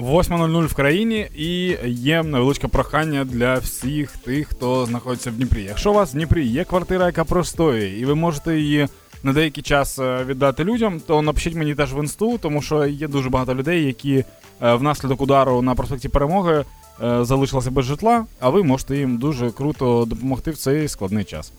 8.00 в країні і є невеличке прохання для всіх тих, хто знаходиться в Дніпрі. Якщо у вас в Дніпрі є квартира, яка простоює, і ви можете її на деякий час е, віддати людям, то напишіть мені теж в інсту, тому що є дуже багато людей, які е, внаслідок удару на проспекті перемоги е, залишилися без житла, а ви можете їм дуже круто допомогти в цей складний час.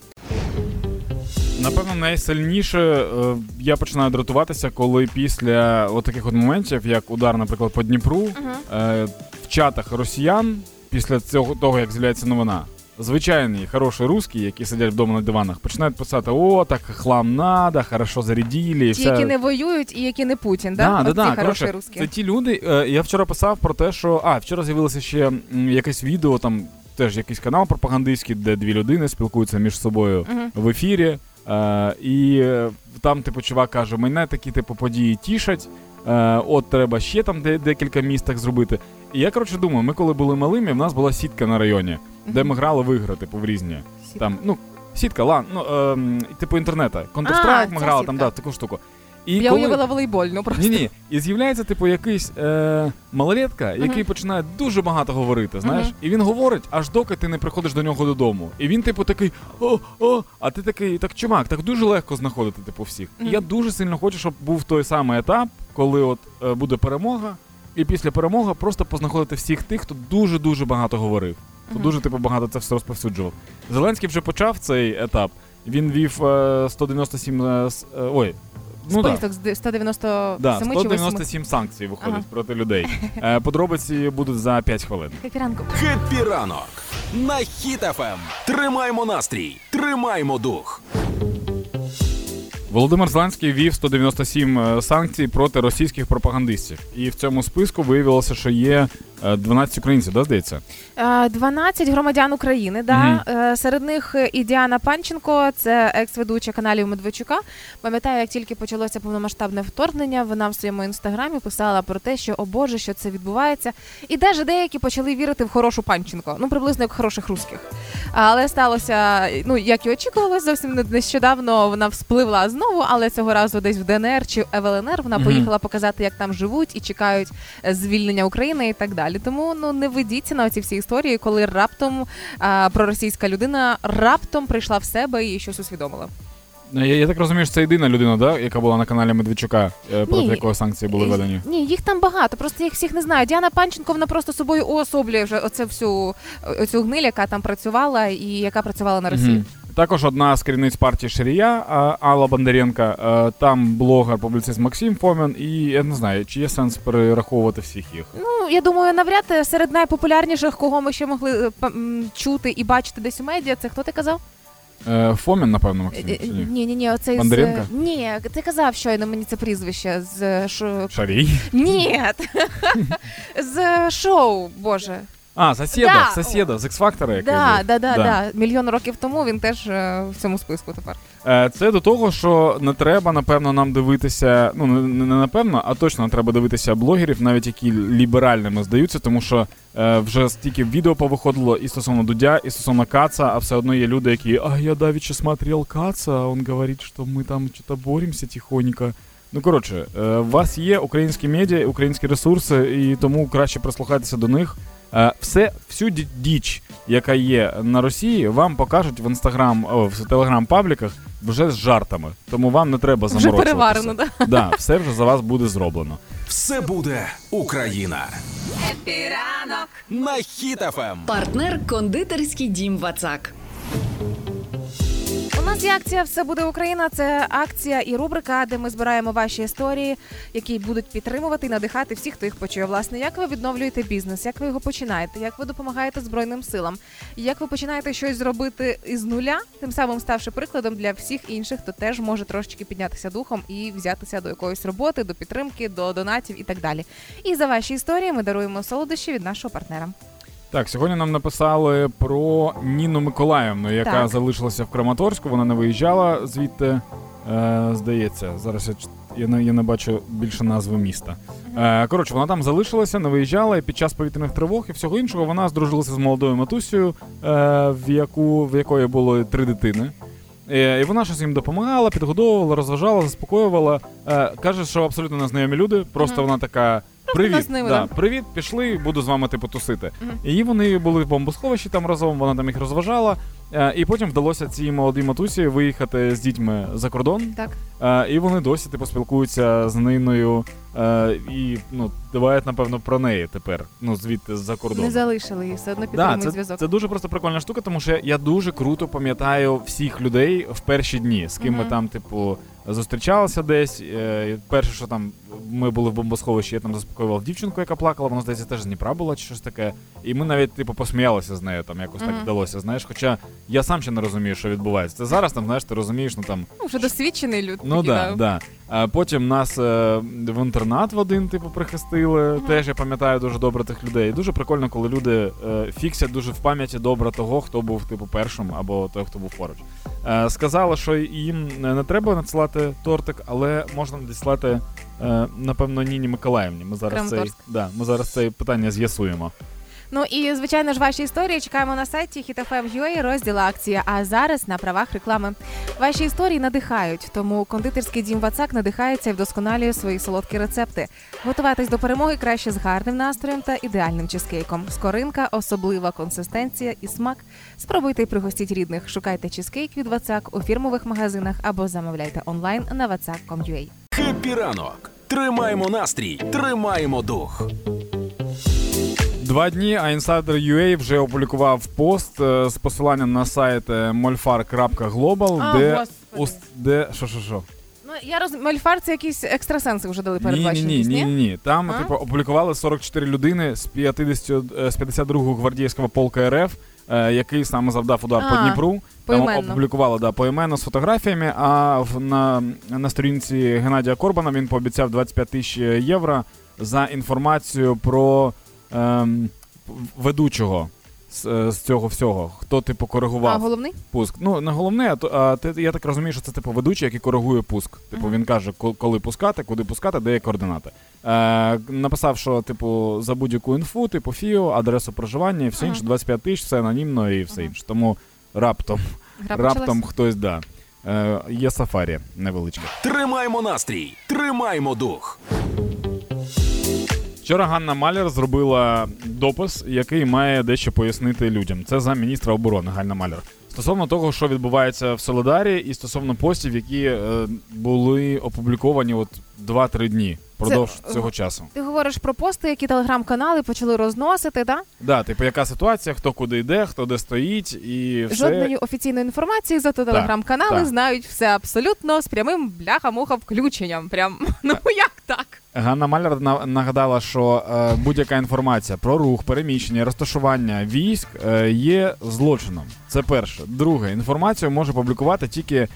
Напевно, найсильніше е, я починаю дратуватися, коли після от таких от моментів, як удар, наприклад, по Дніпру, е, в чатах росіян, після цього того, як з'являється новина, звичайні хороші русські, які сидять вдома на диванах, починають писати: о, так хлам надо, хорошо зарядили. і Ті, все. які не воюють і які не Путін, да? Да, да, да. Коротше. Це ті люди. е, Я вчора писав про те, що а вчора з'явилося ще якесь відео, там теж якийсь канал пропагандистський, де дві людини спілкуються між собою Мгм. в ефірі. Е, і е, там, типу, чувак каже: мене такі типу події тішать. Е, от треба ще там де, декілька міст так зробити. І я коротше думаю, ми коли були малими, в нас була сітка на районі, де ми грали в ігри, типу, в різні. Там, ну, сітка, лан, ну, е, типу інтернета. Counter-Strike ми грали, сітка. там, да, таку штуку. І Я коли... уявила волейбольну просто. Ні, ні. І з'являється, типу, якийсь е, малолетка, який Мгм. починає дуже багато говорити, знаєш, Мгм. і він говорить, аж доки ти не приходиш до нього додому. І він, типу, такий о, о, а ти такий, так чувак, так дуже легко знаходити, типу, всіх. І я дуже сильно хочу, щоб був той самий етап, коли от е, буде перемога, і після перемоги просто познаходити всіх тих, хто дуже дуже багато говорив. Хто дуже типу багато це все розповсюджував. Зеленський вже почав цей етап. Він вів е, 197. е, е, ой. Ну. Список з де- 197 Да, чи 8. 197 санкцій виходить Ага. проти людей. Е, Подробиці будуть за 5 хвилин. Хеппі ранок на Хіт-ФМ. Тримаймо настрій, тримаймо дух. Володимир Зеленський вів 197 е, санкцій проти російських пропагандистів. І в цьому списку виявилося, що є е, 12 українців, да, здається? Е, 12 громадян України, да. Е, Серед них і Діана Панченко, це екс-ведуча каналів Медведчука. Пам'ятаю, як тільки почалося повномасштабне вторгнення, вона в своєму інстаграмі писала про те, що о Боже, що це відбувається. І навіть деякі почали вірити в хорошу Панченко, ну приблизно як хороших русських. Але сталося, ну як і очікувалось, зовсім не- нещодавно вона вспливла знову, але цього разу десь в ДНР чи в ЛНР вона поїхала показати, як там живуть і чекають е, звільнення України і так далі. Тому ну не ведіться на ці всі історії, коли раптом а, проросійська людина раптом прийшла в себе і щось усвідомила. Е, Я, я так розумію, що це єдина людина, да, яка була на каналі Медведчука, е, проти Ні. якого санкції були введені. Ні, їх там багато, просто їх всіх не знаю. Діана Панченко вона просто собою уособлює вже оце всю оцю гниль, яка там працювала і яка працювала на Росії. Мгм. Також одна з керівниць партії Ширія Алла Бондаренка. е, Там блогер, публіцист Максим Фомін. І я не знаю, чи є сенс перераховувати всіх їх. Ну я думаю, навряд е, серед найпопулярніших, кого ми ще могли е, чути і бачити десь у медіа, це хто ти казав? Фомін, напевно, Максим. Ні? Ні, ні, оцей Бондаренко? з ні, ти казав щойно мені це прізвище з шо... Шарій. Ні, з шоу, Боже. А, сусіда, Да. з X-Factor, Да, да, да, Да. Мільйон років тому він теж е, в цьому списку тепер. Е, Це до того, що не треба, напевно, нам дивитися. Ну, не, не напевно, а точно не треба дивитися блогерів, навіть які ліберальними здаються, тому що е, вже стільки відео повиходило і стосовно Дудя, і стосовно Каца, а все одно є люди, які а я давеча смотрел Каца, а він говорить, що ми там щось боремося тихонько. Ну, коротше, е, у вас є українські медіа, українські ресурси, і тому краще прислухайтеся до них. Е, Все, всю діч, яка є на Росії, вам покажуть в інстаграм, в телеграм-пабліках вже з жартами. Тому вам не треба Вже переварено, да. Да, все вже за вас буде зроблено. Все буде Україна. На Хіт-ФМ. Партнер кондитерський дім Вацак. У нас є акція Все буде Україна. Це акція і рубрика, де ми збираємо ваші історії, які будуть підтримувати і надихати всіх, хто їх почує. Власне, як ви відновлюєте бізнес, як ви його починаєте, як ви допомагаєте збройним силам, як ви починаєте щось зробити із нуля, тим самим ставши прикладом для всіх інших, хто теж може трошечки піднятися духом і взятися до якоїсь роботи, до підтримки, до донатів і так далі. І за ваші історії ми даруємо солодощі від нашого партнера. Так, сьогодні нам написали про Ніну Миколаївну, яка Так. залишилася в Краматорську. Вона не виїжджала звідти. Е, здається, зараз я, я, не, я не бачу більше назви міста. Е, коротше, вона там залишилася, не виїжджала, і під час повітряних тривог і всього іншого вона здружилася з молодою матусею, е, в, яку, в якої було три дитини. Е, І вона щось їм допомагала, підгодовувала, розважала, заспокоювала. Е, Каже, що абсолютно незнайомі люди. Просто вона така Привіт, ними, да, да? привіт, пішли, буду з вами типу тусити. Мгм. І вони були в бомбосховищі там разом, вона там їх розважала. Е, І потім вдалося цій молодій матусі виїхати з дітьми за кордон. Так. І вони досі типу спілкуються з Ниною е, і ну дбають, напевно, про неї тепер. Ну звідти з-за кордону. Не залишили її, все одно Да, це, зв'язок. це дуже просто прикольна штука, тому що я дуже круто пам'ятаю всіх людей в перші дні, з ким ми там, типу, зустрічалися десь. Е, перше, що там ми були в бомбосховищі, я там заспокоював дівчинку, яка плакала, вона здається теж з Дніпра була чи щось таке. І ми навіть, типу, посміялися з нею, там якось так вдалося. Знаєш, хоча я сам ще не розумію, що відбувається. Це зараз там, знаєш, ти розумієш, ну там. Ну, вже досвідчений люд. Ну да, да. А потім нас е, в інтернат в один, типу, прихистили. Мгм. Теж я пам'ятаю дуже добре тих людей. І дуже прикольно, коли люди е, фіксять дуже в пам'яті добре того, хто був типу першим або той, хто був поруч. Е, сказали, що їм не треба надсилати тортик, але можна надіслати, е, напевно, Ніні Миколаївні. Ми зараз цей, да, ми зараз це питання з'ясуємо. Ну і звичайно ж ваші історії чекаємо на сайті HitFM.ua, розділ акція. А зараз на правах реклами. Ваші історії надихають, тому кондитерський дім Вацак надихається і вдосконалює свої солодкі рецепти. Готуватись до перемоги краще з гарним настроєм та ідеальним чизкейком. Скоринка, особлива консистенція і смак. Спробуйте і пригостіть рідних. Шукайте чизкейк від Вацак у фірмових магазинах або замовляйте онлайн на vatsak.com.ua. Хеппі ранок. Тримаємо настрій, тримаємо дух. Два дні, а Insider UA вже опублікував пост е, з посиланням на сайт е, molfar.global, де, господи. де що, що, що? Ну я роз... Мольфар це якісь екстрасенси вже дали Ні, ні, ні, ні, ні, ні. Там, типу, опублікували 44 людини з 50, е, з 52-го гвардійського полка РФ, е, який саме завдав удар по А, Дніпру. Там опублікували да, поіменно з фотографіями, а в, на, на сторінці Геннадія Корбана він пообіцяв 25 тисяч євро за інформацію про ем, ведучого з, е, з цього всього. Хто типу коригував А головний? пуск. Ну, не головне, а, а ти, я так розумію, що це типу ведучий, який коригує пуск. Типу він каже, коли пускати, куди пускати, де є координати. Е, написав, що типу за будь-яку інфу, типу ФІО, адресу проживання і все інше, 25 тисяч, все анонімно і все інше. Тому раптом, раптом хтось да. Е, є сафарі невеличке. Тримаємо настрій, тримаємо дух. Вчора Ганна Маляр зробила допис, який має дещо пояснити людям. Це за міністра оборони Ганна Маляр. Стосовно того, що відбувається в Солидарі, і стосовно постів, які е, були опубліковані от 2-3 дні впродовж Це- цього часу. Ти говориш про пости, які телеграм-канали почали розносити, так? Да, типу, яка ситуація, хто куди йде, хто де стоїть, і все. Жодної офіційної інформації, зато телеграм-канали так. знають все абсолютно з прямим бляха-муха включенням. Прям ну як? Ганна Маляр на- нагадала, що е, будь-яка інформація про рух, переміщення, розташування військ е, є злочином. Це перше. Друге, інформацію може публікувати тільки е,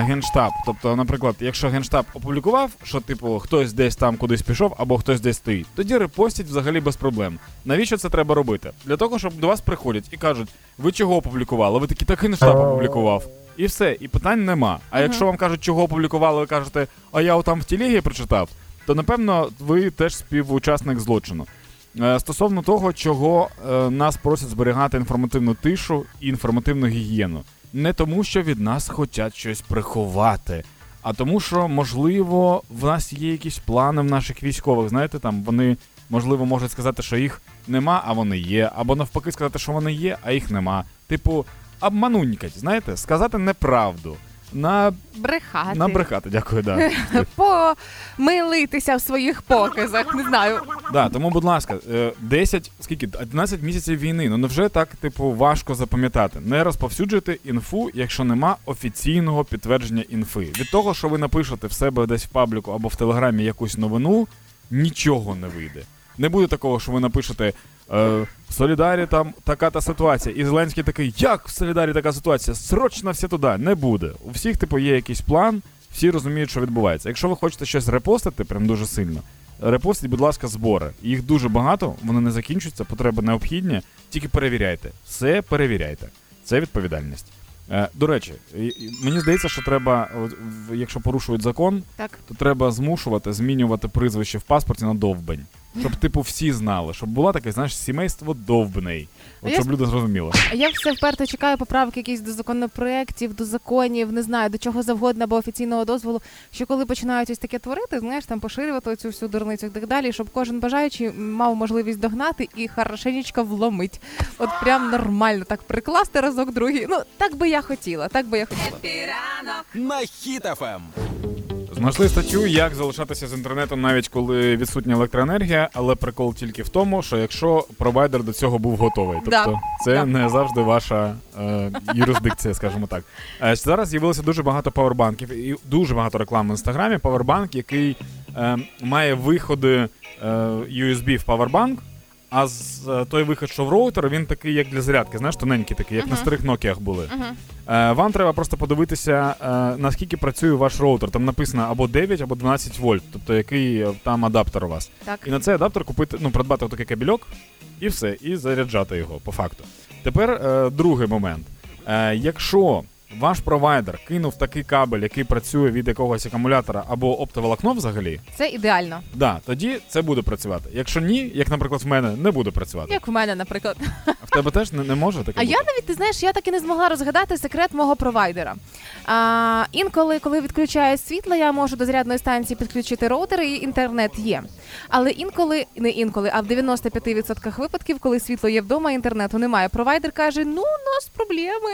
генштаб. Тобто, наприклад, якщо генштаб опублікував, що типу хтось десь там кудись пішов, або хтось десь стоїть, тоді репостять взагалі без проблем. Навіщо це треба робити? Для того, щоб до вас приходять і кажуть, ви чого опублікували? Ви такі, так генштаб опублікував. І все, і питань нема. А Мгм. якщо вам кажуть, чого опублікували, ви кажете, а я там в телегі прочитав, то напевно ви теж співучасник злочину. Е, Стосовно того, чого е, нас просять зберігати інформативну тишу і інформативну гігієну. Не тому, що від нас хочуть щось приховати, а тому, що, можливо, в нас є якісь плани в наших військових. Знаєте, там вони, можливо, можуть сказати, що їх нема, а вони є, або навпаки сказати, що вони є, а їх нема. Типу, обманунькать, знаєте, сказати неправду. На, Брехати. набрехати, дякую, да. Помилитися в своїх показах. Не знаю. Да, тому, будь ласка, е, 10, скільки 11 місяців війни. Ну невже так, типу, важко запам'ятати? Не розповсюджуйте інфу, якщо нема офіційного підтвердження інфи. Від того, що ви напишете в себе десь в пабліку або в телеграмі якусь новину, нічого не вийде. Не буде такого, що ви напишете. Е, в Солідарі там така та ситуація. І Зеленський такий, як в Солідарі така ситуація? Срочно всі туди. Не буде. У всіх, типу, є якийсь план, всі розуміють, що відбувається. Якщо ви хочете щось репостити, прям дуже сильно, репостіть, будь ласка, збори. Їх дуже багато, вони не закінчуються, потреби необхідні. Тільки перевіряйте. Все перевіряйте. Це відповідальність. Е, до речі, мені здається, що треба, якщо порушують закон, Так. то треба змушувати змінювати прізвище в паспорті на довбень. Щоб, типу, всі знали, щоб було таке, знаєш, сімейство довбний. От Я щоб с- люди зрозуміли. А Я все вперто чекаю поправки якісь до законопроєктів, до законів, не знаю, до чого завгодно або офіційного дозволу. Що коли починають ось таке творити, знаєш, там поширювати цю всю дурницю і так далі, щоб кожен бажаючий мав можливість догнати і хорошенечко вломить. От прям нормально так прикласти разок другий. Ну так би я хотіла, так би я хотіла. на Хіт-ФМ. Знайшли статтю, як залишатися з інтернетом, навіть коли відсутня електроенергія, але прикол тільки в тому, що якщо провайдер до цього був готовий, Да. тобто це Да. не завжди ваша е, юрисдикція, скажімо так. Е, зараз з'явилося дуже багато павербанків і дуже багато реклам в інстаграмі. Павербанк, який е, має виходи е, USB в павербанк. А з е, той вихід, що в роутер, він такий, як для зарядки, знаєш, тоненький такий, як на старих Nokia були. Угу. Е, Вам треба просто подивитися, е, наскільки працює ваш роутер. Там написано або 9, або 12 вольт, тобто який е, там адаптер у вас. Так. І на цей адаптер купити, ну, придбати отакий кабельок, і все, і заряджати його по факту. Тепер е, другий момент. Е, якщо ваш провайдер кинув такий кабель, який працює від якогось акумулятора або оптоволокно взагалі, Це ідеально. да, тоді це буде працювати. Якщо ні, як, наприклад, в мене не буде працювати. Як в мене, наприклад. В тебе теж не, не може таке А бути? я навіть ти знаєш, я так і не змогла розгадати секрет мого провайдера. А, інколи, коли відключають світло, я можу до зарядної станції підключити роутер і інтернет є. Але інколи, не інколи, а в 95% випадків, коли світло є вдома, інтернету немає. Провайдер каже: ну, у нас проблеми.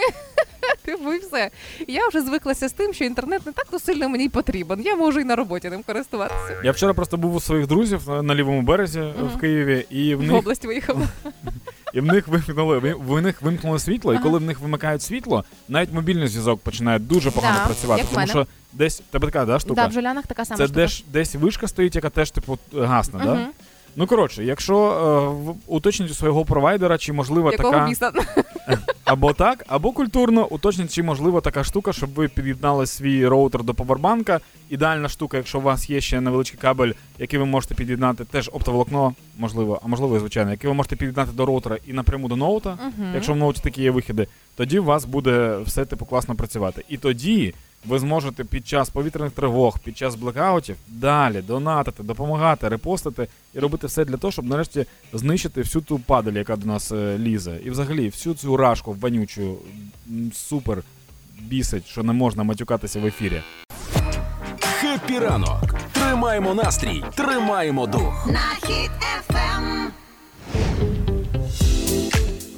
Типу, і все. Я вже звиклася з тим, що інтернет не так то сильно мені потрібен. Я можу і на роботі ним користуватися. Я вчора просто був у своїх друзів на- на лівому березі е, в Києві, і в В область виїхав. і в них вимкнули в них вимкнули світло, і коли в них вимикають світло, навіть мобільний зв'язок починає дуже погано Да, працювати. як Тому мене. що десь тебе така да, штука. Да, в Жулянах така сама Це штука. десь, десь вишка стоїть, яка теж типу гасне, да? Ну коротше, якщо е, уточніть у свого провайдера, чи можливо Якого така міста? Або так, або культурно уточніть, чи можливо така штука, щоб ви під'єднали свій роутер до повербанка. Ідеальна штука, якщо у вас є ще невеличкий кабель, який ви можете під'єднати, теж оптоволокно, можливо, а можливо, звичайно, який ви можете під'єднати до роутера і напряму до ноута. Мгм. Якщо в ноуті такі є вихіди, тоді у вас буде все типу класно працювати. І тоді ви зможете під час повітряних тривог, під час блекаутів далі донатити, допомагати, репостити і робити все для того, щоб нарешті знищити всю ту падаль, яка до нас е, лізе. І взагалі всю цю рашку вонючу, супер бісить, що не можна матюкатися в ефірі. Хеппі ранок. Тримаємо настрій, тримаємо дух.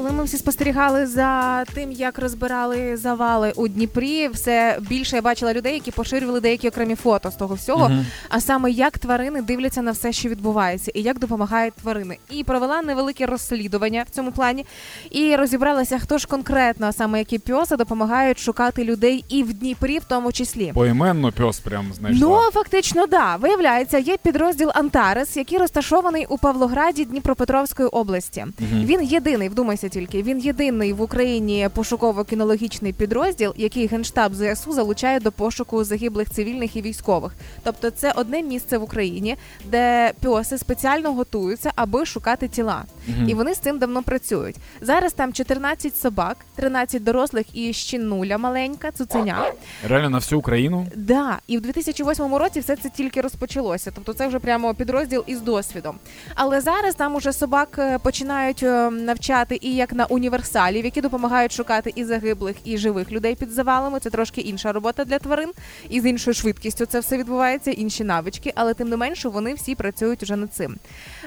Коли ми всі спостерігали за тим, як розбирали завали у Дніпрі, все більше я бачила людей, які поширювали деякі окремі фото з того всього. Мгм. А саме як тварини дивляться на все, що відбувається, і як допомагають тварини. І провела невелике розслідування в цьому плані, і розібралася, хто ж конкретно, а саме які пьоси допомагають шукати людей і в Дніпрі, в тому числі. Поіменно пес прям знайшла. Ну, фактично, да. Виявляється, є підрозділ Антарес, який розташований у Павлограді Дніпропетровської області. Він єдиний, вдумайся тільки. Він єдиний в Україні пошуково-кінологічний підрозділ, який генштаб ЗСУ залучає до пошуку загиблих цивільних і військових. Тобто, це одне місце в Україні, де піоси спеціально готуються, аби шукати тіла. Мгм. І вони з цим давно працюють. Зараз там 14 собак, 13 дорослих і щінуля маленька, цуценя. Реально на всю Україну. Да, і в 2008 році все це тільки розпочалося. Тобто це вже прямо підрозділ із досвідом. Але зараз там уже собак е, починають е, навчати і як на універсалів, які допомагають шукати і загиблих, і живих людей під завалами. Це трошки інша робота для тварин, і з іншою швидкістю це все відбувається, інші навички, але тим не менше вони всі працюють уже над цим.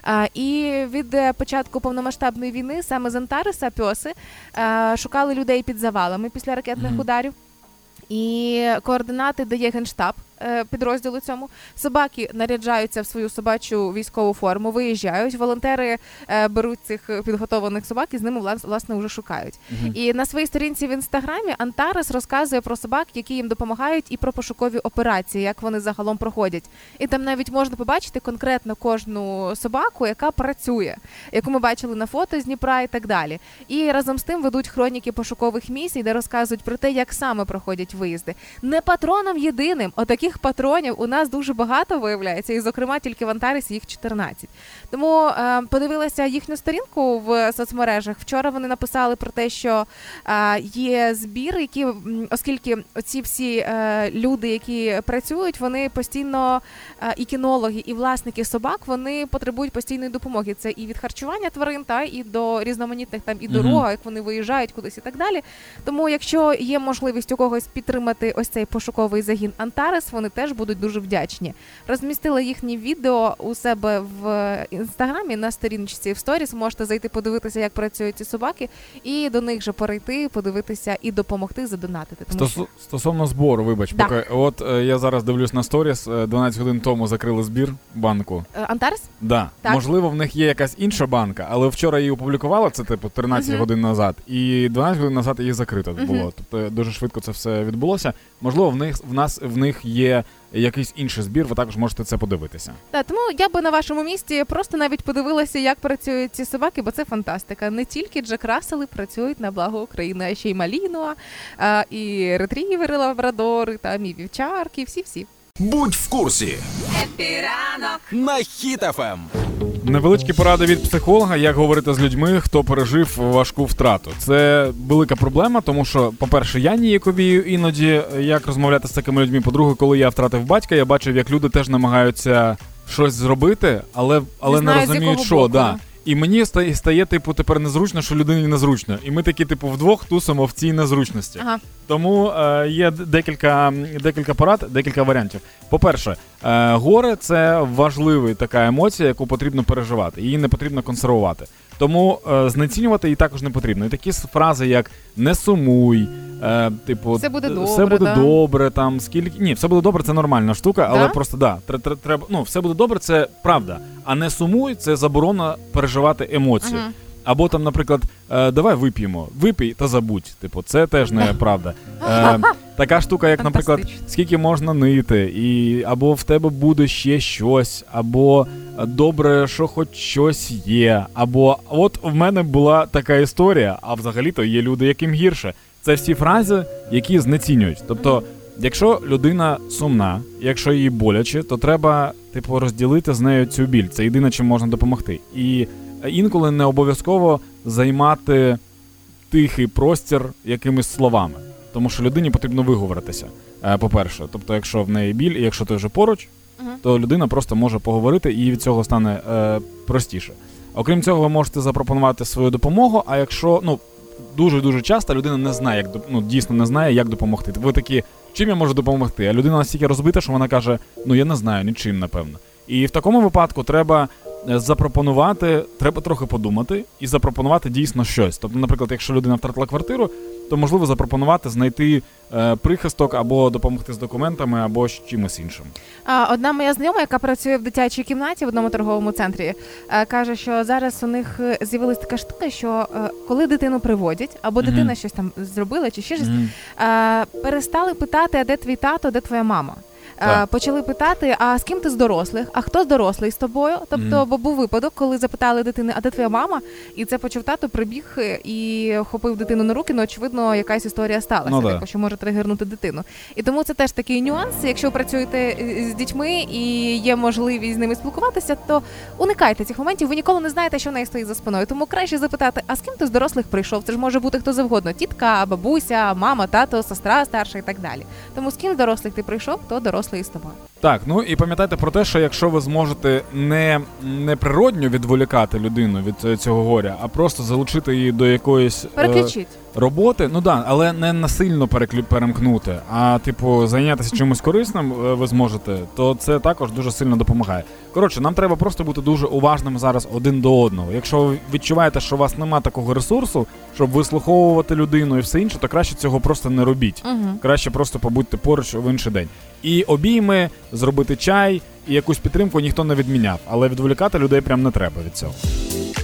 А, і від е, початку повномасштабної війни саме з Антареса пьоси шукали людей під завалами після ракетних Мгм. ударів. І координати дає генштаб підрозділу цьому. Собаки наряджаються в свою собачу військову форму, виїжджають. Волонтери е, беруть цих підготованих собак і з ними влас- власне вже шукають. Мгм. І на своїй сторінці в інстаграмі Антарес розказує про собак, які їм допомагають, і про пошукові операції, як вони загалом проходять. І там навіть можна побачити конкретно кожну собаку, яка працює, яку ми бачили на фото з Дніпра і так далі. І разом з тим ведуть хроніки пошукових місій, де розказують про те, як саме проходять виїзди. Не патроном єдиним, отаких таких патронів у нас дуже багато виявляється, і зокрема тільки в Антаресі їх 14. Тому е, подивилася їхню сторінку в соцмережах. Вчора вони написали про те, що е, є збір, які оскільки оці всі е, люди, які працюють, вони постійно е, і кінологи, і власники собак, вони потребують постійної допомоги. Це і від харчування тварин, та і до різноманітних там і дорога, як вони виїжджають кудись і так далі. Тому, якщо є можливість у когось підтримати ось цей пошуковий загін Антарес, вони теж будуть дуже вдячні. Розмістила їхні відео у себе в інстаграмі на сторіночці в сторіс. Можете зайти подивитися, як працюють ці собаки, і до них же перейти, подивитися і допомогти задонатити. Тому що Стосовно збору, вибач, Да. поки от е, я зараз дивлюсь на сторіс, е, 12 годин тому закрили збір банку. Е, Антарес Да, Так. можливо, в них є якась інша банка, але вчора її опублікували, це типу 13 Мгм. годин назад, і 12 годин назад її закрито Мгм. було. Тобто дуже швидко це все відбулося. Можливо, в них в нас в них є якийсь інший збір. Ви також можете це подивитися. Так, тому я би на вашому місці просто навіть подивилася, як працюють ці собаки, бо це фантастика. Не тільки Джек Рассели працюють на благо України, а ще й Малінуа, і ретрівери, лабрадори, там і вівчарки, всі-всі. Будь в курсі. На Ем. Хіт-ФМ. Невеличкі поради від психолога, як говорити з людьми, хто пережив важку втрату. Це велика проблема, тому що, по-перше, я ніяковію іноді як розмовляти з такими людьми. По-друге, коли я втратив батька, я бачив, як люди теж намагаються щось зробити, але, але не, знають, з розуміють, що боку. да. І мені стає, стає, типу, тепер незручно, що людині незручно. І ми такі, типу, вдвох тусимо в цій незручності. Ага. Тому е, є декілька, декілька порад, декілька варіантів. По-перше, е, горе це важлива така емоція, яку потрібно переживати. Її не потрібно консервувати. Тому е, знецінювати її також не потрібно. І такі фрази, як не сумуй, е, типу, Все буде добре, все буде да?» добре, там скільки. Ні, все буде добре, це нормальна штука, але Да? просто да, тре- тре- треба. Ну, все буде добре, це правда. А не сумуй, це заборона переживати емоцію. Мгм. Або там, наприклад, е, давай вип'ємо, випій та забудь. Типу, це теж не правда. Е, така штука, як, наприклад, скільки можна нити, і або в тебе буде ще щось, або добре, що хоч щось є. Або от в мене була така історія, а взагалі-то є люди, яким гірше. Це всі фрази, які знецінюють. Тобто, якщо людина сумна, якщо їй боляче, то треба, типу, розділити з нею цю біль. Це єдине, чим можна допомогти. І інколи не обов'язково займати тихий простір якимись словами. Тому що людині потрібно виговоритися. е, По-перше, тобто, якщо в неї біль, і якщо ти вже поруч, Мгм. то людина просто може поговорити і від цього стане е, простіше. Окрім цього, ви можете запропонувати свою допомогу. А якщо ну дуже дуже часто людина не знає, як ну, дійсно не знає, як допомогти. Ви такі, чим я можу допомогти? А людина настільки розбита, що вона каже: Ну я не знаю, нічим, напевно. І в такому випадку треба запропонувати, треба трохи подумати і запропонувати дійсно щось. Тобто, наприклад, якщо людина втратила квартиру, то можливо запропонувати знайти е, прихисток або допомогти з документами, або з чимось іншим. Одна моя знайома, яка працює в дитячій кімнаті в одному торговому центрі, е, каже, що зараз у них е, з'явилась така штука, що е, коли дитину приводять, або дитина щось там зробила, чи ще щось, е, перестали питати, а де твій тато, де твоя мама. Так. Почали питати, а з ким ти з дорослих, а хто з дорослий з тобою? Тобто, Мгм. бо був випадок, коли запитали дитини, а де твоя мама? І це почув тато, прибіг е, і хопив дитину на руки. Ну, очевидно, якась історія сталася, Ну, да. типу, що може тригернути дитину. І тому це теж такий нюанс. Якщо ви працюєте е, з дітьми і є можливість з ними спілкуватися, то уникайте цих моментів. Ви ніколи не знаєте, що в неї стоїть за спиною. Тому краще запитати, а з ким ти з дорослих прийшов? Це ж може бути хто завгодно: тітка, бабуся, мама, тато, сестра старша і так далі. Тому з ким з дорослих ти прийшов, то дорослий із тобою. Так, ну і пам'ятайте про те, що якщо ви зможете не, не природньо відволікати людину від е, цього горя, а просто залучити її до якоїсь е, роботи, ну да, але не насильно переклю- перемкнути, а типу зайнятися чимось корисним е, ви зможете, то це також дуже сильно допомагає. Коротше, нам треба просто бути дуже уважним зараз один до одного. Якщо ви відчуваєте, що у вас нема такого ресурсу, щоб вислуховувати людину і все інше, то краще цього просто не робіть. Угу. Краще просто побудьте поруч в інший день. І обійми, зробити чай і якусь підтримку ніхто не відміняв, але відволікати людей прям не треба від цього.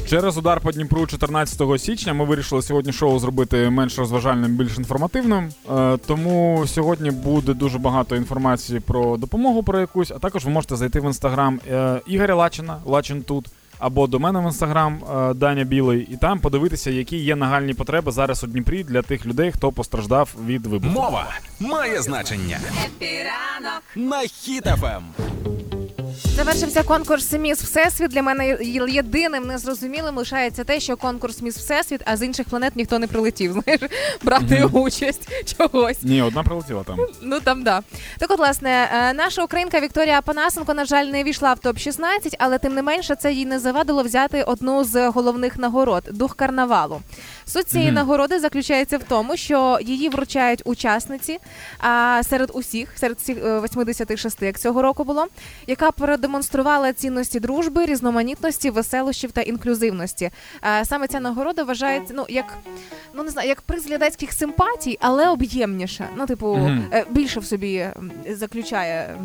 Через удар по Дніпру 14 січня ми вирішили сьогодні шоу зробити менш розважальним, більш інформативним. Е, тому сьогодні буде дуже багато інформації про допомогу про якусь, а також ви можете зайти в інстаграм е, Ігоря Лачина, Лачин тут. Або до мене в інстаграм е, Даня Білий, і там подивитися, які є нагальні потреби зараз у Дніпрі для тих людей, хто постраждав від вибуху. Мова має значення. На Хіт-ФМ. Завершився конкурс Міс Всесвіт. Для мене єдиним незрозумілим лишається те, що конкурс Міс Всесвіт, а з інших планет ніхто не прилетів. Знаєш, брати участь чогось. Ні, одна прилетіла там. Ну там да. Так от, власне, е, наша українка Вікторія Панасенко, на жаль, не ввійшла в топ 16 але тим не менше це їй не завадило взяти одну з головних нагород дух карнавалу. Суть цієї Мгм. нагороди заключається в тому, що її вручають учасниці а, серед усіх, серед всіх е, 86, як цього року було, яка продемонструвала цінності дружби, різноманітності, веселощів та інклюзивності. А, саме ця нагорода вважається, ну як ну не знаю, як приз глядацьких симпатій, але об'ємніша. Ну, типу, е, більше в собі заключає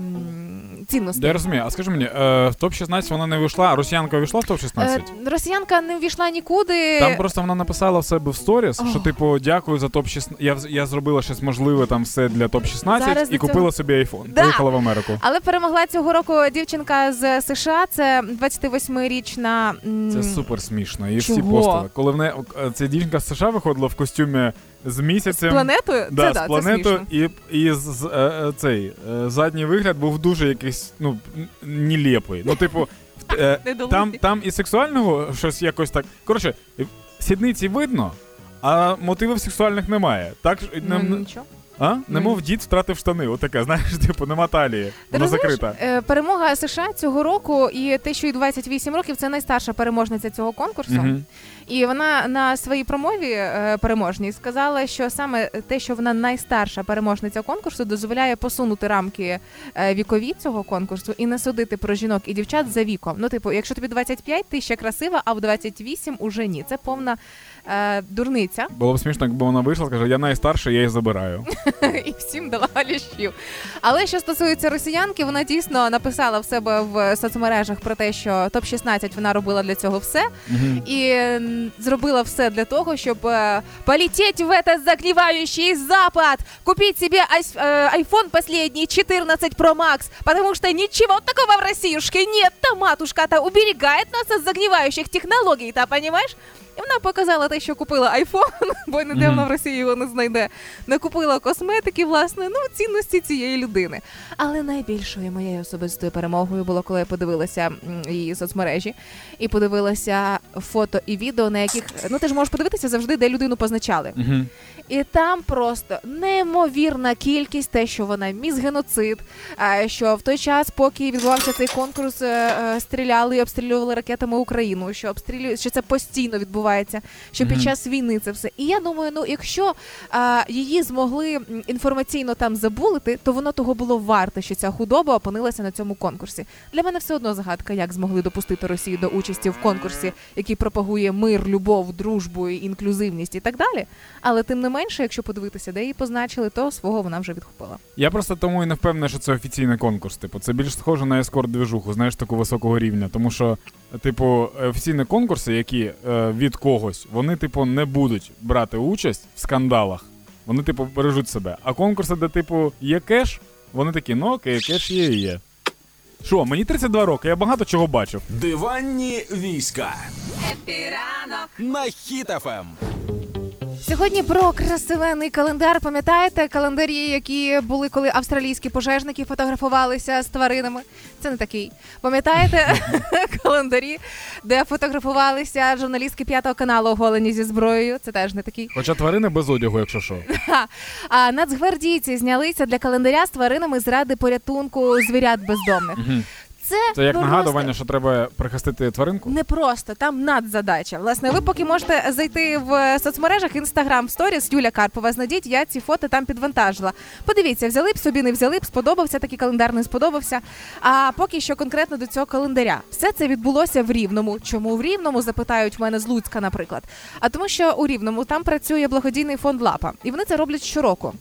цінності. Я розумію. А скажи мені, е, в топ-16 вона не вийшла, а росіянка вийшла в топ-16? Е, Росіянка не ввійшла нікуди. Там просто вона написала в себе в сторіс, що типу дякую за топ 16 Я, я зробила щось можливе там все для топ 16 Зараз і купила цього- собі айфон. Да. Поїхала в Америку. Але перемогла цього року дівчинка з США. Це 28-річна. Це супер смішно. І всі Чого? постили. Коли в не е, ця дівчинка з США виходила в костюмі з з планетою. Да, це з да, це планетою, смішно. і, і з, з- е, е, цей е, задній вигляд був дуже якийсь, ну, нелепий. Ну, типу, е, там, там і сексуального щось якось так. Коротше, сідниці видно, а мотивів сексуальних немає. Так Ну, нічого. А? Ну, Немов дід втратив штани. Отаке, знаєш, типу, нема талії. Вона закрита. е, перемога США цього року і те, що їй 28 років, це найстарша переможниця цього конкурсу. Мгм. І вона на своїй промові е, переможній сказала, що саме те, що вона найстарша переможниця конкурсу, дозволяє посунути рамки е, вікові цього конкурсу і не судити про жінок і дівчат за віком. Ну, типу, якщо тобі 25, ти ще красива, а в 28 уже ні. Це повна е, дурниця. Було б смішно, якби вона вийшла, скаже, я найстарша, я її забираю. і всім дала лящів. Але що стосується росіянки, вона дійсно написала в себе в соцмережах про те, що топ 16 вона робила для цього все. І зробила все для того, щоб е, в этот загнивающий запад, купить себе айф- э, последний 14 Pro Max, потому что ничего такого в Россиюшке нет, та матушка-то уберегает нас от загнивающих технологий, та понимаешь? І вона показала те, що купила iPhone, бо Мгм. вона в Росії його не знайде. Не купила косметики, власне, ну цінності цієї людини. Але найбільшою моєю особистою перемогою було, коли я подивилася її соцмережі і подивилася фото і відео, на яких ну ти ж можеш подивитися завжди, де людину позначали. І там просто неймовірна кількість, те, що вона міс геноцид. а, Що в той час, поки відбувався цей конкурс, е, е, стріляли і обстрілювали ракетами Україну, що обстрілюють, що це постійно відбувається, що під час війни це все. І я думаю, ну якщо а, її змогли інформаційно там забулити, то воно того було варте, що ця худоба опинилася на цьому конкурсі. Для мене все одно загадка, як змогли допустити Росію до участі в конкурсі, який пропагує мир, любов, дружбу, інклюзивність і так далі. Але тим не менше, якщо подивитися, де її позначили, то свого вона вже відхопила. Я просто тому і не впевнений, що це офіційний конкурс. Типу, це більш схоже на ескорт двіжуху, знаєш, такого високого рівня. Тому що, типу, офіційні конкурси, які е, від когось, вони, типу, не будуть брати участь в скандалах. Вони, типу, бережуть себе. А конкурси, де, типу, є кеш, вони такі, ну окей, кеш є і є. Що, мені 32 роки, я багато чого бачив. Диванні війська. На Хіт-ФМ. Сьогодні про красивенний календар. Пам'ятаєте календарі, які були, коли австралійські пожежники фотографувалися з тваринами? Це не такий. Пам'ятаєте календарі, де фотографувалися журналістки п'ятого каналу оголені зі зброєю? Це теж не такий. Хоча тварини без одягу, якщо що. А нацгвардійці знялися для календаря з тваринами заради порятунку звірят бездомних. Це, Це як просто нагадування, що треба прихистити тваринку. Не просто там надзадача. Власне, ви поки можете зайти в соцмережах Instagram Stories Юля Карпова. Знайдіть, я ці фото там підвантажила. Подивіться, взяли б собі, не взяли б, сподобався такий календар, не сподобався. А поки що конкретно до цього календаря. Все це відбулося в Рівному. Чому в Рівному? Запитають в мене з Луцька, наприклад. А тому, що у Рівному там працює благодійний фонд Лапа, і вони це роблять щороку.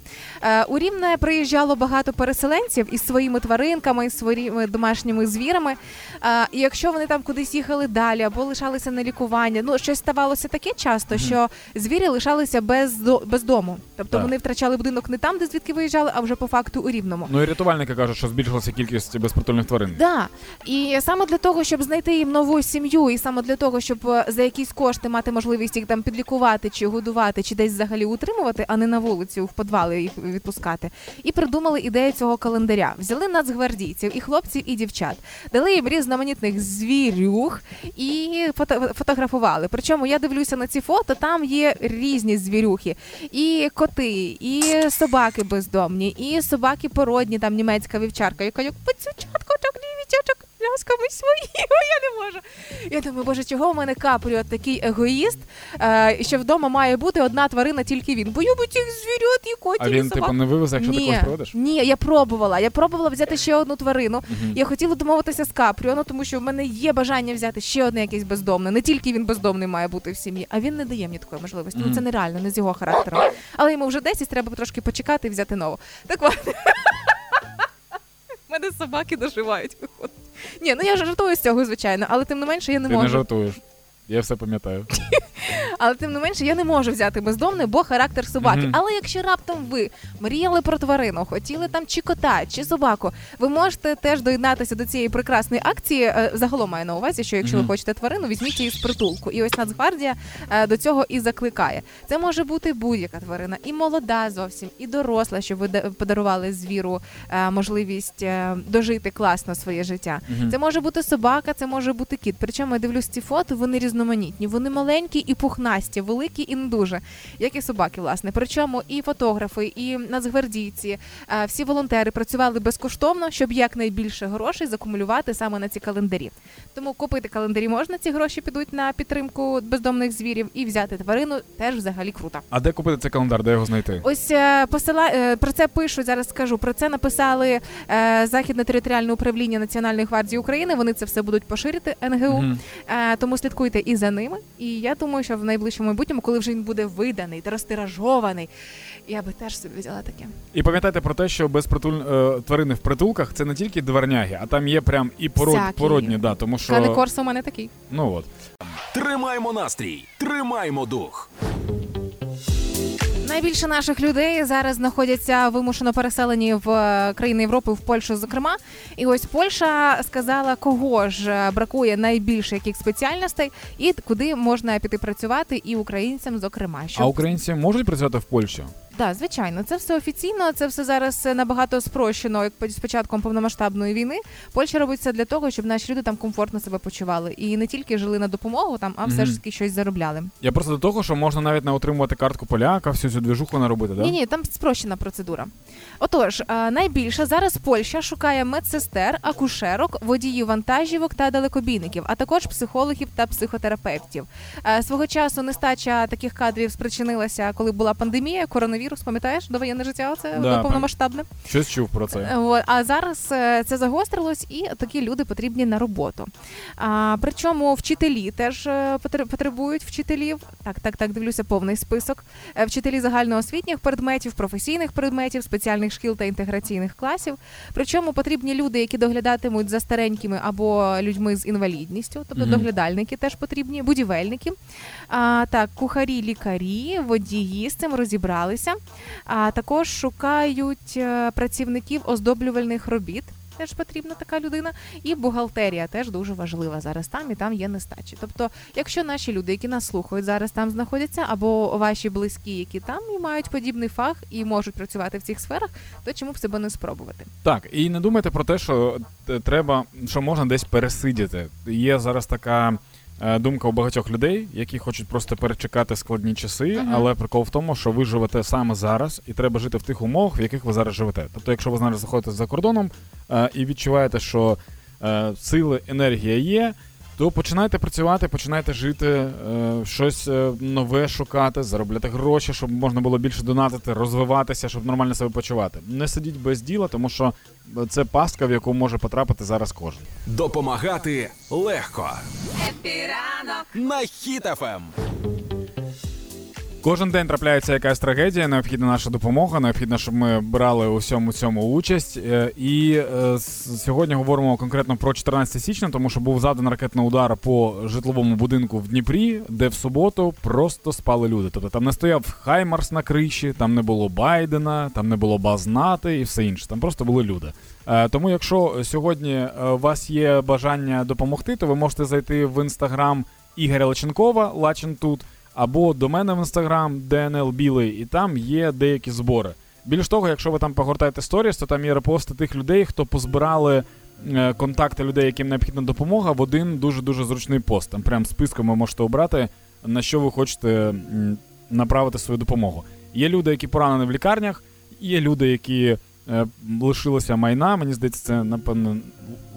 Е, у Рівне приїжджало багато переселенців із своїми тваринками, із своїми домашніми звірами. Звірами. А, і якщо вони там кудись їхали далі або лишалися на лікування, ну щось ставалося таке часто, що звірі лишалися без, без дому. Тобто Так. вони втрачали будинок не там, де звідки виїжджали, а вже по факту у рівному. Ну і рятувальники кажуть, що збільшилася кількість безпритульних тварин. Да, і саме для того, щоб знайти їм нову сім'ю, і саме для того, щоб е, за якісь кошти мати можливість їх там підлікувати чи годувати, чи десь взагалі утримувати, а не на вулицю в подвали їх відпускати. І придумали ідею цього календаря. Взяли нацгвардійців і хлопців, і дівчат, дали їм різноманітних звірюх і фото- фотографували. Причому я дивлюся на ці фото, там є різні звірюхи, і коти, і собаки бездомні, і собаки породні, там німецька вівчарка, яка як пацючатко, так дівчаток, лясками свої. Ой, я не можу. Я думаю, боже, чого в мене капріот такий егоїст, е, що вдома має бути одна тварина, тільки він. Бо я би цих звірят і котів, А він типу не вивезе, якщо ти когось проведеш? ні, я пробувала. Я пробувала взяти ще одну тварину. Мгм. Я хотіла домовитися з Капріо, ну тому що в мене є бажання взяти ще одне якесь бездомне. Не тільки він бездомний має бути в сім'ї, а він не дає мені такої можливості. Ну це нереально, не з його характером. Але йому вже 10, треба трошки почекати і взяти нову. Так от. Мене собаки доживають. Ні, ну я жартую з цього, звичайно, але тим не менше я не Ти не можу. жартуєш. Я все пам'ятаю. Але тим не менше я не можу взяти бездомний, бо характер собаки. Мгм. Але якщо раптом ви мріяли про тварину, хотіли там чи кота, чи собаку, ви можете теж доєднатися до цієї прекрасної акції. Е, Загалом маю на увазі, що якщо Мгм. ви хочете тварину, візьміть її з притулку. І ось Нацгвардія е, до цього і закликає. Це може бути будь-яка тварина, і молода зовсім, і доросла, щоб ви да- подарували звіру е, можливість е, дожити класно своє життя. Мгм. Це може бути собака, це може бути кіт. Причому я дивлюсь ці фото, вони різноманітні. Вони маленькі і пухнасті, великі і не дуже, як і собаки, власне. Причому і фотографи, і нацгвардійці, е, всі волонтери працювали безкоштовно, щоб якнайбільше грошей закумулювати саме на ці календарі. Тому купити календарі можна, ці гроші підуть на підтримку бездомних звірів і взяти тварину теж взагалі круто. А де купити цей календар, де його знайти? Ось е, посила е, про це пишуть зараз. Скажу про це написали західне територіальне управління Національної гвардії України. Вони це все будуть поширити НГУ. Е, тому слідкуйте і за ними. І я думаю, що в найближчому майбутньому, коли вже він буде виданий та розтиражований, я би теж собі взяла таке. І пам'ятайте про те, що безпритуль... е, тварини в притулках це не тільки дверняги, а там є прям і пород... Породні, да, тому що. Канекорс у мене такий. Ну от. Тримаємо настрій, тримаємо дух. Найбільше наших людей зараз знаходяться вимушено переселені в е, країни Європи, в Польщу, зокрема. І ось Польща сказала, кого ж е, бракує найбільше яких спеціальностей, і куди можна піти працювати, і українцям, зокрема. Що А українці можуть працювати в Польщі? Так, звичайно, це все офіційно. Це все зараз е, набагато спрощено, як з початком повномасштабної війни. Польща робить це для того, щоб наші люди там комфортно себе почували і не тільки жили на допомогу там, а все Мгм. ж таки щось заробляли. Я просто до того, що можна навіть не отримувати картку поляка, всю цю двіжуху наробити, да? Ні, ні, там спрощена процедура. Отож, е, найбільше зараз Польща шукає медсестер, акушерок, водіїв вантажівок та далекобійників, а також психологів та психотерапевтів. Е, Свого часу нестача таких кадрів спричинилася, коли була пандемія, коронавірус. Пам'ятаєш, довоєнне життя? Це Да, повномасштабне. Щось чув про це. Е, а зараз е, це загострилось, і такі люди потрібні на роботу. А, причому вчителі теж е, потребують вчителів. Так, так, так, дивлюся повний список. Вчителі загальноосвітніх предметів, професійних предметів, спеціальних шкіл та інтеграційних класів. Причому потрібні люди, які доглядатимуть за старенькими або людьми з інвалідністю, тобто Мгм. доглядальники теж потрібні, будівельники. А, так, кухарі, лікарі, водії з цим розібралися. А також шукають е, працівників оздоблювальних робіт. Теж потрібна така людина, і бухгалтерія теж дуже важлива зараз там, і там є нестачі. Тобто, якщо наші люди, які нас слухають, зараз там знаходяться, або ваші близькі, які там і мають подібний фах і можуть працювати в цих сферах, то чому б себе не спробувати? Так, і не думайте про те, що треба, що можна десь пересидіти. Є зараз така думка у багатьох людей, які хочуть просто перечекати складні часи, Мгм. але прикол в тому, що ви живете саме зараз, і треба жити в тих умовах, в яких ви зараз живете. Тобто, якщо ви зараз знаходитесь за кордоном е, і відчуваєте, що е, сили, енергія є. То починайте працювати, починайте жити, е, щось е, нове шукати, заробляти гроші, щоб можна було більше донатити, розвиватися, щоб нормально себе почувати. Не сидіть без діла, тому що це пастка, в яку може потрапити зараз кожен. Допомагати легко. На Хіт-ФМ. Кожен день трапляється якась трагедія, необхідна наша допомога, необхідно, щоб ми брали у всьому цьому участь. Е, І е, сьогодні говоримо конкретно про 14 січня, тому що був заданий ракетний удар по житловому будинку в Дніпрі, де в суботу просто спали люди. Тобто там не стояв Хаймарс на криші, там не було Байдена, там не було баз НАТО і все інше. Там просто були люди. Е, Тому, якщо сьогодні у вас є бажання допомогти, то ви можете зайти в інстаграм Ігоря Лаченкова, Лачин тут, або до мене в інстаграм ДНЛ Білий, і там є деякі збори. Більш того, якщо ви там погортаєте сторіс, то там є репости тих людей, хто позбирали е, контакти людей, яким необхідна допомога, в один дуже дуже зручний пост. Там прям списком ви можете обрати, на що ви хочете направити свою допомогу. Є люди, які поранені в лікарнях, є люди, які е, лишилися майна. Мені здається, це напевно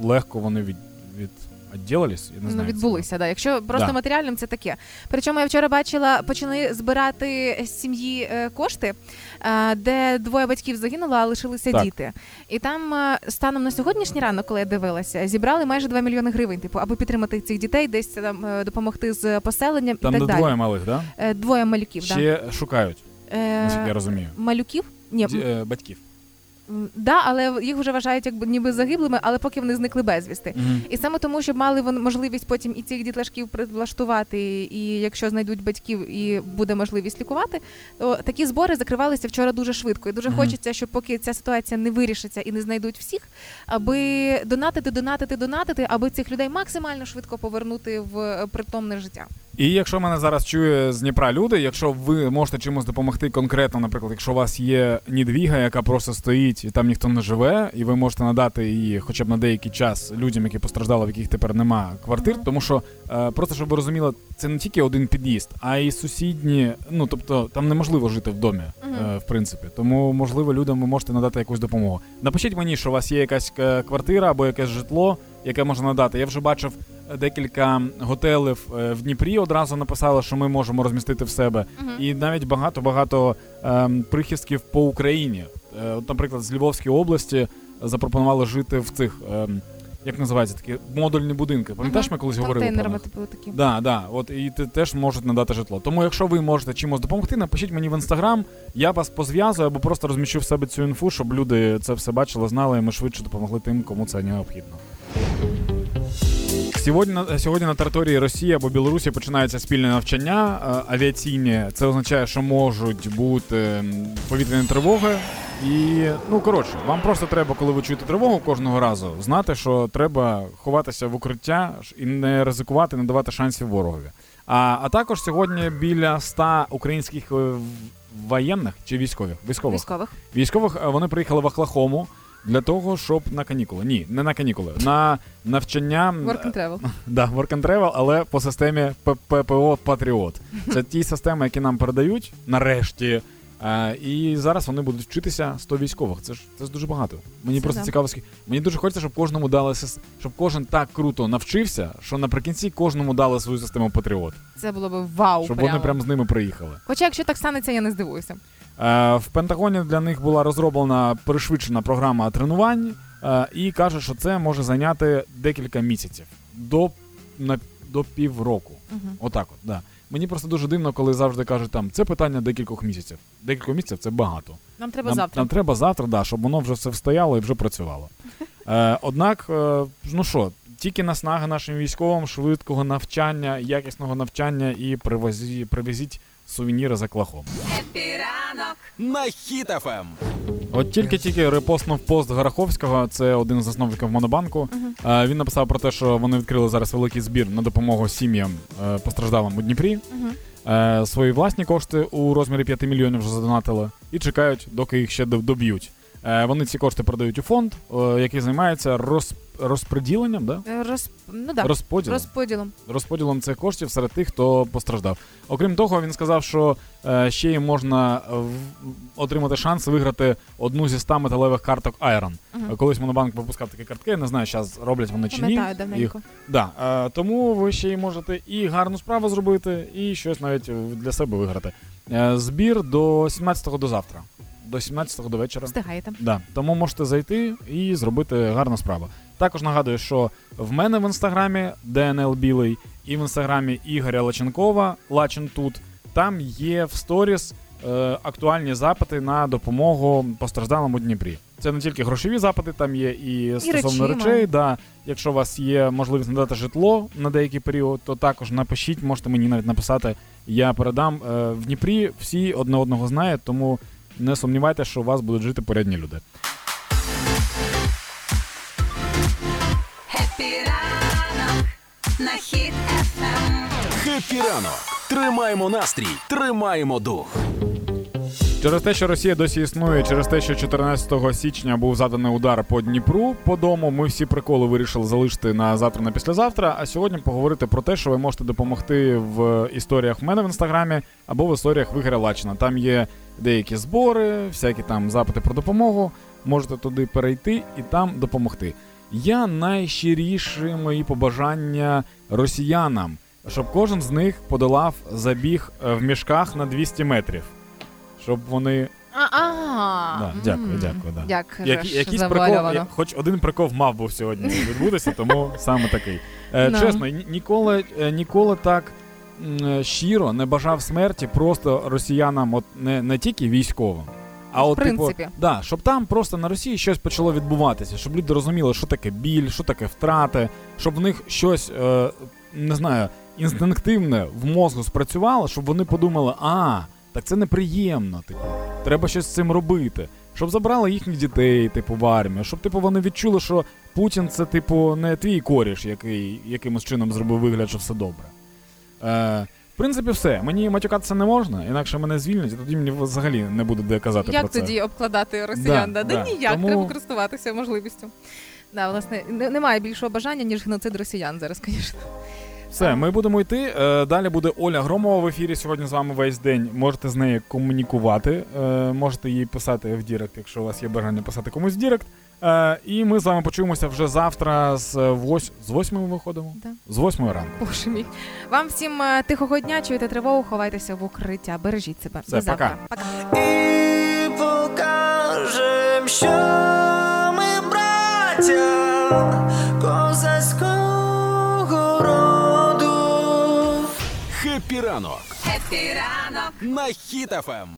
легко вони від, від відділились. Я не Ну, знаю, це відбулися, да. Якщо просто Да. матеріальним, це таке. Причому я вчора бачила, почали збирати з сім'ї е, кошти, е, де двоє батьків загинуло, а лишилися Так. діти. І там е, станом на сьогоднішній ранок, коли я дивилася, зібрали майже 2 мільйони гривень, типу, аби підтримати цих дітей, десь там допомогти з поселенням Там і так двоє малих, да? Двоє малюків, да. Ще шукають, Е, я розумію. Малюків? Ні, Ді- е, батьків. Да, але їх вже вважають якби ніби загиблими, але поки вони зникли безвісти. І саме тому, щоб мали вони можливість потім і цих дітлашків влаштувати, і якщо знайдуть батьків і буде можливість лікувати, то такі збори закривалися вчора дуже швидко. І дуже Мгм. хочеться, щоб поки ця ситуація не вирішиться і не знайдуть всіх, аби донатити, донатити, донатити, аби цих людей максимально швидко повернути в притомне життя. І якщо мене зараз чує з Дніпра люди, якщо ви можете чимось допомогти конкретно, наприклад, якщо у вас є нідвіга, яка просто стоїть і там ніхто не живе, і ви можете надати її хоча б на деякий час людям, які постраждали, в яких тепер нема квартир, тому що е, просто щоб ви розуміли, це не тільки один під'їзд, а й сусідні. Ну тобто там неможливо жити в домі, е, в принципі. Тому можливо людям ви можете надати якусь допомогу. Напишіть мені, що у вас є якась е, квартира або якесь житло, яке можна надати. Я вже бачив декілька готелів е, в Дніпрі одразу написали, що ми можемо розмістити в себе. І навіть багато-багато ем, прихистків по Україні. Е, от, наприклад, з Львовської області запропонували жити в цих. ем, як називаються такі модульні будинки? Пам'ятаєш, ми колись говорили про них? типу такі. Да, да, от і ти теж можуть надати житло. Тому, якщо ви можете чимось допомогти, напишіть мені в інстаграм, я вас позв'язую або просто розміщу в себе цю інфу, щоб люди це все бачили, знали, і ми швидше допомогли тим, кому це необхідно. Сьогодні на сьогодні на території Росії або Білорусі починаються спільне навчання е, авіаційні. Це означає, що можуть бути повітряні тривоги. І ну коротше, вам просто треба, коли ви чуєте тривогу кожного разу, знати, що треба ховатися в укриття і не ризикувати, не давати шансів ворогові. А, а також сьогодні біля 100 українських е, воєнних чи військових військових Військових. військових е, вони приїхали в Оклахому для того, щоб на канікули. Ні, не на канікули, на навчання Work and travel. Да, work and travel, але по системі ППО Патріот. Це ті системи, які нам передають нарешті. І зараз вони будуть вчитися 100 військових. Це ж це ж дуже багато. Мені Це просто да. цікаво, скільки- мені дуже хочеться, щоб кожному дали щоб кожен так круто навчився, що наприкінці кожному дали свою систему Патріот, Це було б вау. щоб прямо. вони прям з ними приїхали. Хоча, якщо так станеться, я не здивуюся. Е, в Пентагоні для них була розроблена перешвидшена програма тренувань, е, і каже, що це може зайняти декілька місяців до, на, до півроку. Мгм. Отак, от, да. Мені просто дуже дивно, коли завжди кажуть там це питання декількох місяців. Декілька місяців це багато. Нам треба нам, завтра. нам треба завтра, да, щоб воно вже все встояло і вже працювало. Е, однак, е, ну що, тільки наснаги нашим військовим, швидкого навчання, якісного навчання і привезіть сувеніри за клахом. на Хіт Ем. От тільки-тільки репостнув пост Гараховського, це один з засновників Монобанку. Е, він написав про те, що вони відкрили зараз великий збір на допомогу сім'ям е, постраждалим у Дніпрі. Е, свої власні кошти у розмірі 5 мільйонів вже задонатили і чекають, доки їх ще доб'ють. Е, вони ці кошти продають у фонд, е, який займається роз, розподіленням, да? Е, Роз... Ну, да. розподілом. Розподілом. розподілом цих коштів серед тих, хто постраждав. Окрім того, він сказав, що е, ще й можна е, в- отримати шанс виграти одну зі 100 металевих карток Iron. Мгм. Е, Колись Монобанк випускав такі картки, я не знаю, зараз роблять вони чи ні. Давненько. Да, е, тому ви ще й можете і гарну справу зробити, і щось навіть для себе виграти. Е, збір до 17-го до завтра. До 17-го до вечора. Встигаєте. Да, тому можете зайти і зробити гарну справу. Також нагадую, що в мене в інстаграмі ДНЛ Білий і в інстаграмі Ігоря Лаченкова Лачин тут там є в сторіс е, актуальні запити на допомогу постраждалому Дніпрі. Це не тільки грошові запити, там є і стосовно речима. речей. Да. Якщо у вас є можливість надати житло на деякий період, то також напишіть, можете мені навіть написати. Я передам Е, в Дніпрі. Всі одне одного знають, тому не сумнівайтеся, що у вас будуть жити порядні люди. Хеппі ранок на Хіт FM. Хеппі ранок! Тримаємо настрій, тримаємо дух. Через те, що Росія досі існує, через те, що 14 січня був заданий удар по Дніпру по дому, ми всі приколи вирішили залишити на завтра на післязавтра. А сьогодні поговорити про те, що ви можете допомогти в історіях в мене в інстаграмі або в історіях в Ігоря Лачина. Там є деякі збори, всякі там запити про допомогу. Можете туди перейти і там допомогти. Я найщиріші мої побажання росіянам, щоб кожен з них подолав забіг е, в мішках на 200 метрів. Щоб вони Да, дякую, дякую, да. Як Які, ж якийсь прикол, завуальовано. хоч один прикол мав був сьогодні відбутися, тому саме такий. Е, Ну. Чесно, ні- ніколи, е, ніколи так м, е, щиро не бажав смерті просто росіянам, от не, не тільки військовим. А В от, типу, да, щоб там просто на Росії щось почало відбуватися, щоб люди розуміли, що таке біль, що таке втрати, щоб в них щось, е, не знаю, інстинктивне в мозку спрацювало, щоб вони подумали, а, так це неприємно, типу, треба щось з цим робити. Щоб забрали їхніх дітей, типу, в армію, щоб типу вони відчули, що Путін це, типу, не твій коріш, який якимось чином зробив вигляд, що все добре. Е, в принципі, все. Мені матюкатися не можна, інакше мене звільнять, і тоді мені взагалі не буде де казати про Як це. тоді обкладати росіян? Да, Да, да, да. ніяк, Тому- треба користуватися можливістю. Да, власне, немає більшого бажання, ніж геноцид росіян зараз, звісно. Все, ми будемо йти. Е, Далі буде Оля Громова в ефірі сьогодні з вами весь день. Можете з нею комунікувати, е, можете їй писати в Дірект, якщо у вас є бажання писати комусь в Дірект. Е, І ми з вами почуємося вже завтра з 8 з 8 ми виходимо. Да. З 8 ранку. Боже мій. Вам всім тихого дня, чуєте тривогу, ховайтеся в укриття, бережіть себе. Все, До завтра. пока. пока. І покажем, що ми браття козацького роду. Хеппі ранок Хеппі ранок. на Ем. Хіт FM.